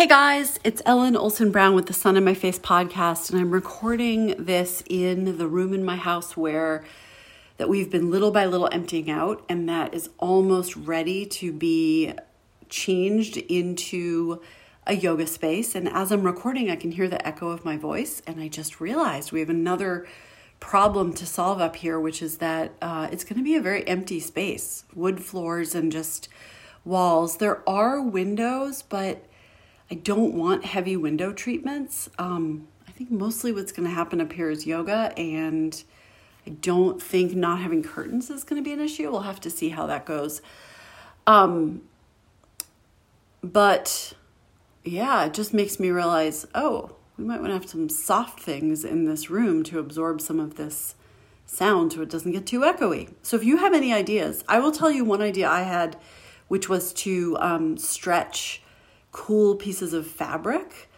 Hey guys, it's Ellen Olson Brown with the Sun in My Face podcast, and I'm recording this in the room in my house where that we've been little by little emptying out, and that is almost ready to be changed into a yoga space. And as I'm recording, I can hear the echo of my voice, and I just realized we have another problem to solve up here, which is that uh, it's going to be a very empty space wood floors and just walls. There are windows, but I don't want heavy window treatments. Um, I think mostly what's going to happen up here is yoga, and I don't think not having curtains is going to be an issue. We'll have to see how that goes. Um, but yeah, it just makes me realize oh, we might want to have some soft things in this room to absorb some of this sound so it doesn't get too echoey. So if you have any ideas, I will tell you one idea I had, which was to um, stretch cool pieces of fabric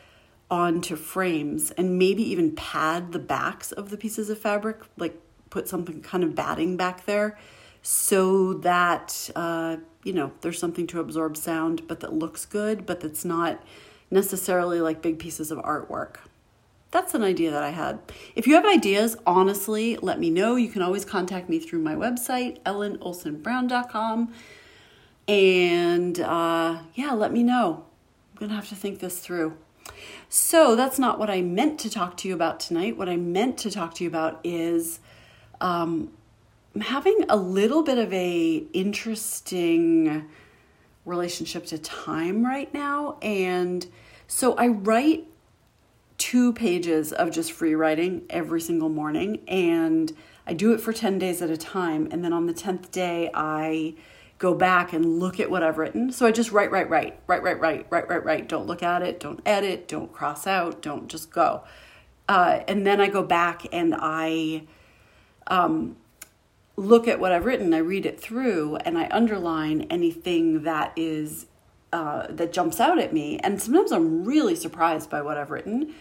onto frames and maybe even pad the backs of the pieces of fabric, like put something kind of batting back there so that, uh, you know, there's something to absorb sound, but that looks good, but that's not necessarily like big pieces of artwork. That's an idea that I had. If you have ideas, honestly, let me know. You can always contact me through my website, ellenolsonbrown.com. And uh, yeah, let me know going to have to think this through. So that's not what I meant to talk to you about tonight. What I meant to talk to you about is um, having a little bit of a interesting relationship to time right now, and so I write two pages of just free writing every single morning, and I do it for ten days at a time, and then on the tenth day I go back and look at what I've written. So I just write, write, write, write, write, write, write, write, write. Don't look at it, don't edit, don't cross out, don't just go. Uh, and then I go back and I um, look at what I've written. I read it through and I underline anything that is uh, that jumps out at me. And sometimes I'm really surprised by what I've written.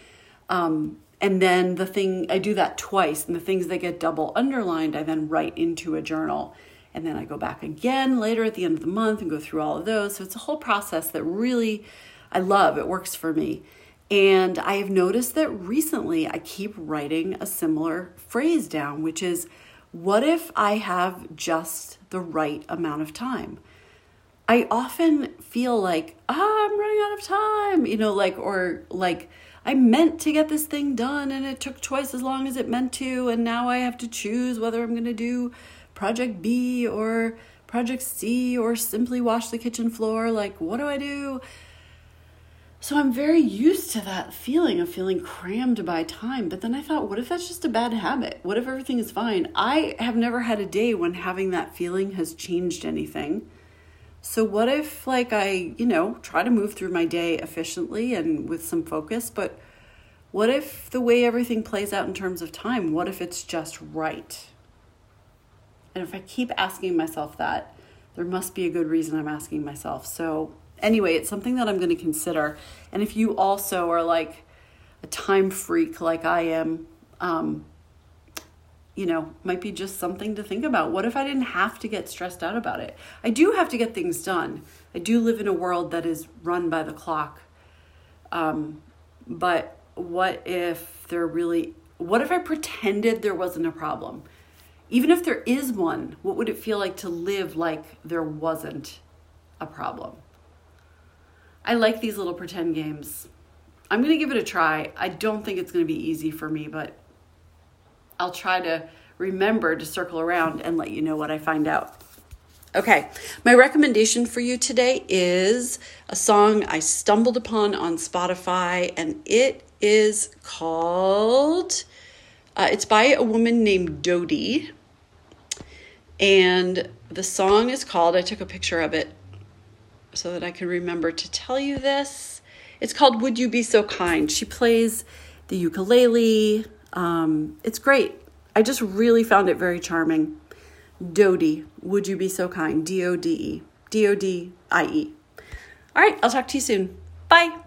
Um, and then the thing I do that twice, and the things that get double underlined, I then write into a journal and then I go back again later at the end of the month and go through all of those. So it's a whole process that really I love. It works for me. And I have noticed that recently I keep writing a similar phrase down, which is what if I have just the right amount of time? I often feel like, ah, I'm running out of time, you know, like, or like, I meant to get this thing done and it took twice as long as it meant to, and now I have to choose whether I'm going to do project B or project C or simply wash the kitchen floor. Like, what do I do? So I'm very used to that feeling of feeling crammed by time. But then I thought, what if that's just a bad habit? What if everything is fine? I have never had a day when having that feeling has changed anything. So what if like I, you know, try to move through my day efficiently and with some focus, but what if the way everything plays out in terms of time, what if it's just right? And if I keep asking myself that, there must be a good reason I'm asking myself. So, anyway, it's something that I'm going to consider. And if you also are like a time freak like I am, um, you know, might be just something to think about. What if I didn't have to get stressed out about it? I do have to get things done. I do live in a world that is run by the clock. Um, but what if there really, what if I pretended there wasn't a problem? Even if there is one, what would it feel like to live like there wasn't a problem? I like these little pretend games. I'm going to give it a try. I don't think it's going to be easy for me, but I'll try to remember to circle around and let you know what I find out. Okay, my recommendation for you today is a song I stumbled upon on Spotify, and it is called, uh, it's by a woman named Dodie. And the song is called, I took a picture of it so that I can remember to tell you this. It's called Would You Be So Kind. She plays the ukulele. Um, it's great. I just really found it very charming. Dodie, Would You Be So Kind? D O D E. D O D I E. All right, I'll talk to you soon. Bye.